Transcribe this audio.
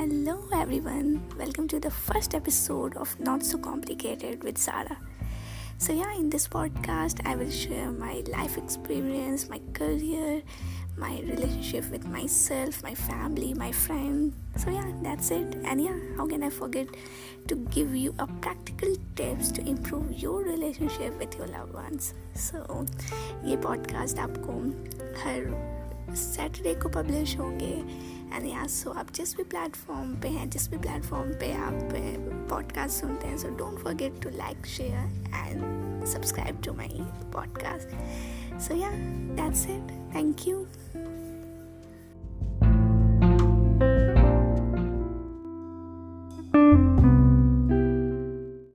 Hello, everyone. Welcome to the first episode of Not So Complicated with Sarah. So, yeah, in this podcast, I will share my life experience, my career, my relationship with myself, my family, my friend. So, yeah, that's it. And yeah, how can I forget to give you a practical tips to improve your relationship with your loved ones? So, ये podcast आपको हर Saturday को publish होंगे and या so आप जिस भी platform पे हैं, जिस भी प्लेटफॉर्म पे आप पॉडकास्ट सुनते हैं so don't forget to like share and subscribe to my podcast so या that's it thank you